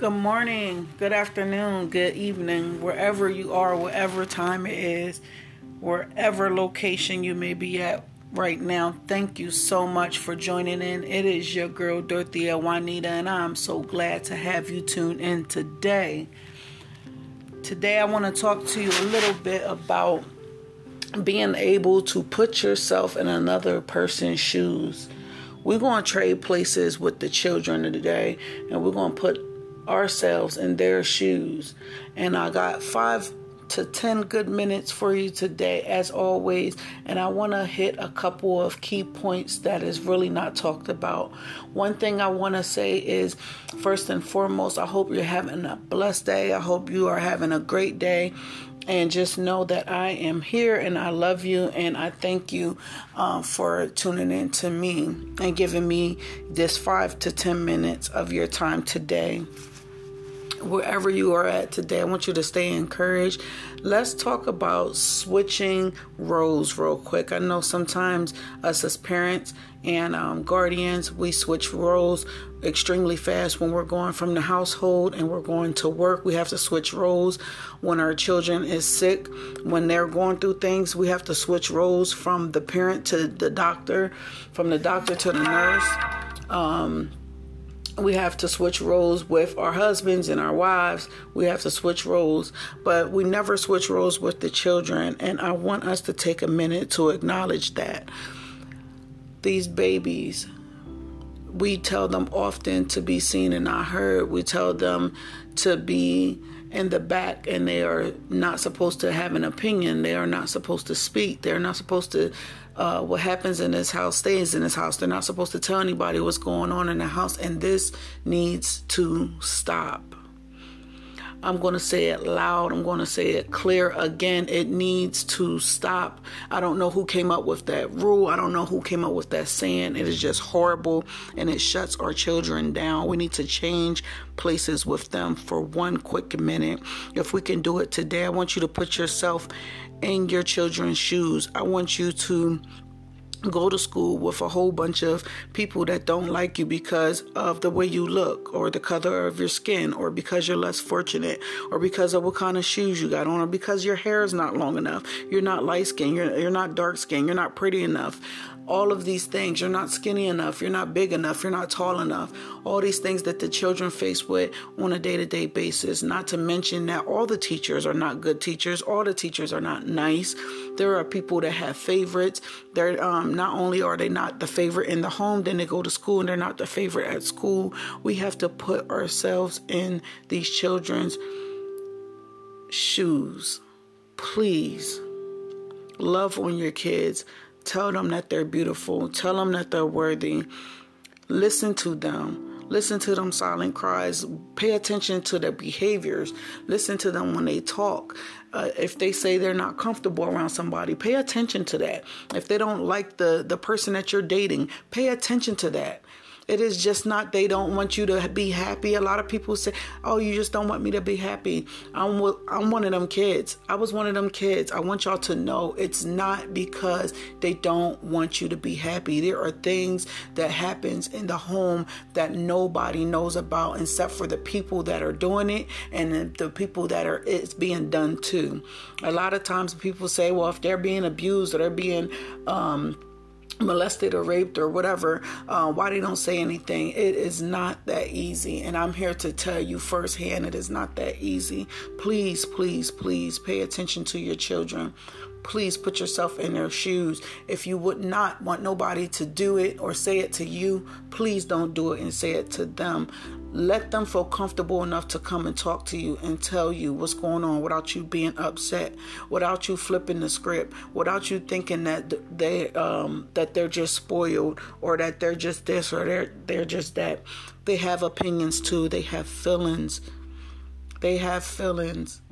Good morning, good afternoon, good evening, wherever you are, whatever time it is, wherever location you may be at right now. Thank you so much for joining in. It is your girl Dorothea Juanita, and I'm so glad to have you tune in today. Today, I want to talk to you a little bit about being able to put yourself in another person's shoes. We're going to trade places with the children of today, and we're going to put ourselves in their shoes. And I got five to 10 good minutes for you today, as always. And I want to hit a couple of key points that is really not talked about. One thing I want to say is first and foremost, I hope you're having a blessed day. I hope you are having a great day and just know that I am here and I love you and I thank you uh, for tuning in to me and giving me this five to ten minutes of your time today wherever you are at today, I want you to stay encouraged. Let's talk about switching roles real quick. I know sometimes us as parents and um, guardians, we switch roles extremely fast when we're going from the household and we're going to work. We have to switch roles when our children is sick, when they're going through things. We have to switch roles from the parent to the doctor, from the doctor to the nurse. Um, we have to switch roles with our husbands and our wives. We have to switch roles, but we never switch roles with the children. And I want us to take a minute to acknowledge that. These babies, we tell them often to be seen and not heard. We tell them to be in the back and they are not supposed to have an opinion. They are not supposed to speak. They're not supposed to uh, what happens in this house stays in this house. They're not supposed to tell anybody what's going on in the house, and this needs to stop. I'm going to say it loud. I'm going to say it clear again. It needs to stop. I don't know who came up with that rule. I don't know who came up with that saying. It is just horrible and it shuts our children down. We need to change places with them for one quick minute. If we can do it today, I want you to put yourself in your children's shoes. I want you to go to school with a whole bunch of people that don't like you because of the way you look or the color of your skin or because you're less fortunate or because of what kind of shoes you got on or because your hair is not long enough you're not light skin you're, you're not dark skin you're not pretty enough all of these things. You're not skinny enough. You're not big enough. You're not tall enough. All these things that the children face with on a day to day basis. Not to mention that all the teachers are not good teachers. All the teachers are not nice. There are people that have favorites. They're um, not only are they not the favorite in the home, then they go to school and they're not the favorite at school. We have to put ourselves in these children's shoes. Please love on your kids Tell them that they're beautiful. Tell them that they're worthy. Listen to them. Listen to them silent cries. Pay attention to their behaviors. Listen to them when they talk. Uh, if they say they're not comfortable around somebody, pay attention to that. If they don't like the the person that you're dating, pay attention to that. It is just not they don't want you to be happy. A lot of people say, "Oh, you just don't want me to be happy." I'm I'm one of them kids. I was one of them kids. I want y'all to know it's not because they don't want you to be happy. There are things that happens in the home that nobody knows about except for the people that are doing it and the people that are it's being done to. A lot of times people say, "Well, if they're being abused or they're being um molested or raped or whatever, uh, why they don't say anything. It is not that easy. And I'm here to tell you firsthand it is not that easy. Please, please, please pay attention to your children. Please put yourself in their shoes. If you would not want nobody to do it or say it to you, please don't do it and say it to them. Let them feel comfortable enough to come and talk to you and tell you what's going on without you being upset, without you flipping the script, without you thinking that they um, that they're just spoiled or that they're just this or they're they're just that. They have opinions too. They have feelings. They have feelings.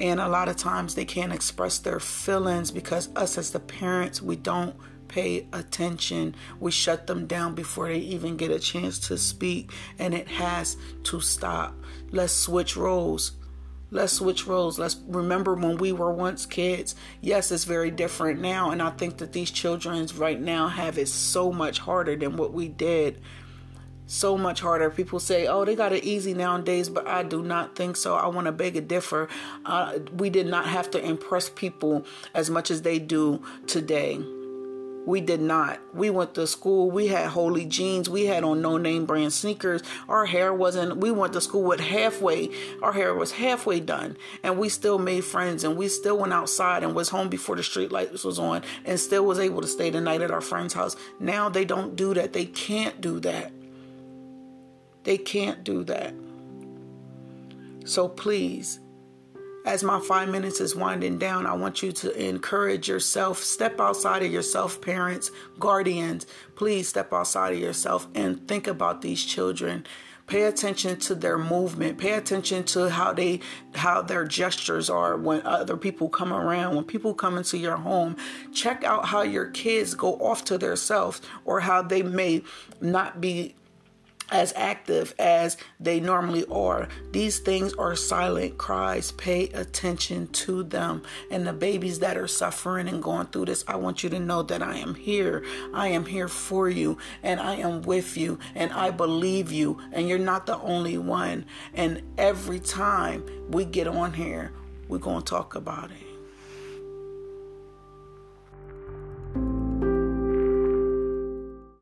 And a lot of times they can't express their feelings because us as the parents, we don't pay attention. We shut them down before they even get a chance to speak, and it has to stop. Let's switch roles. Let's switch roles. Let's remember when we were once kids. Yes, it's very different now, and I think that these children right now have it so much harder than what we did so much harder. People say, oh, they got it easy nowadays, but I do not think so. I want to beg a differ. Uh, we did not have to impress people as much as they do today. We did not. We went to school. We had holy jeans. We had on no name brand sneakers. Our hair wasn't, we went to school with halfway, our hair was halfway done. And we still made friends and we still went outside and was home before the street lights was on and still was able to stay the night at our friend's house. Now they don't do that. They can't do that. They can't do that. So please, as my five minutes is winding down, I want you to encourage yourself. Step outside of yourself, parents, guardians. Please step outside of yourself and think about these children. Pay attention to their movement. Pay attention to how they how their gestures are when other people come around, when people come into your home. Check out how your kids go off to themselves or how they may not be as active as they normally are. These things are silent cries. Pay attention to them. And the babies that are suffering and going through this, I want you to know that I am here. I am here for you and I am with you and I believe you. And you're not the only one. And every time we get on here, we're going to talk about it.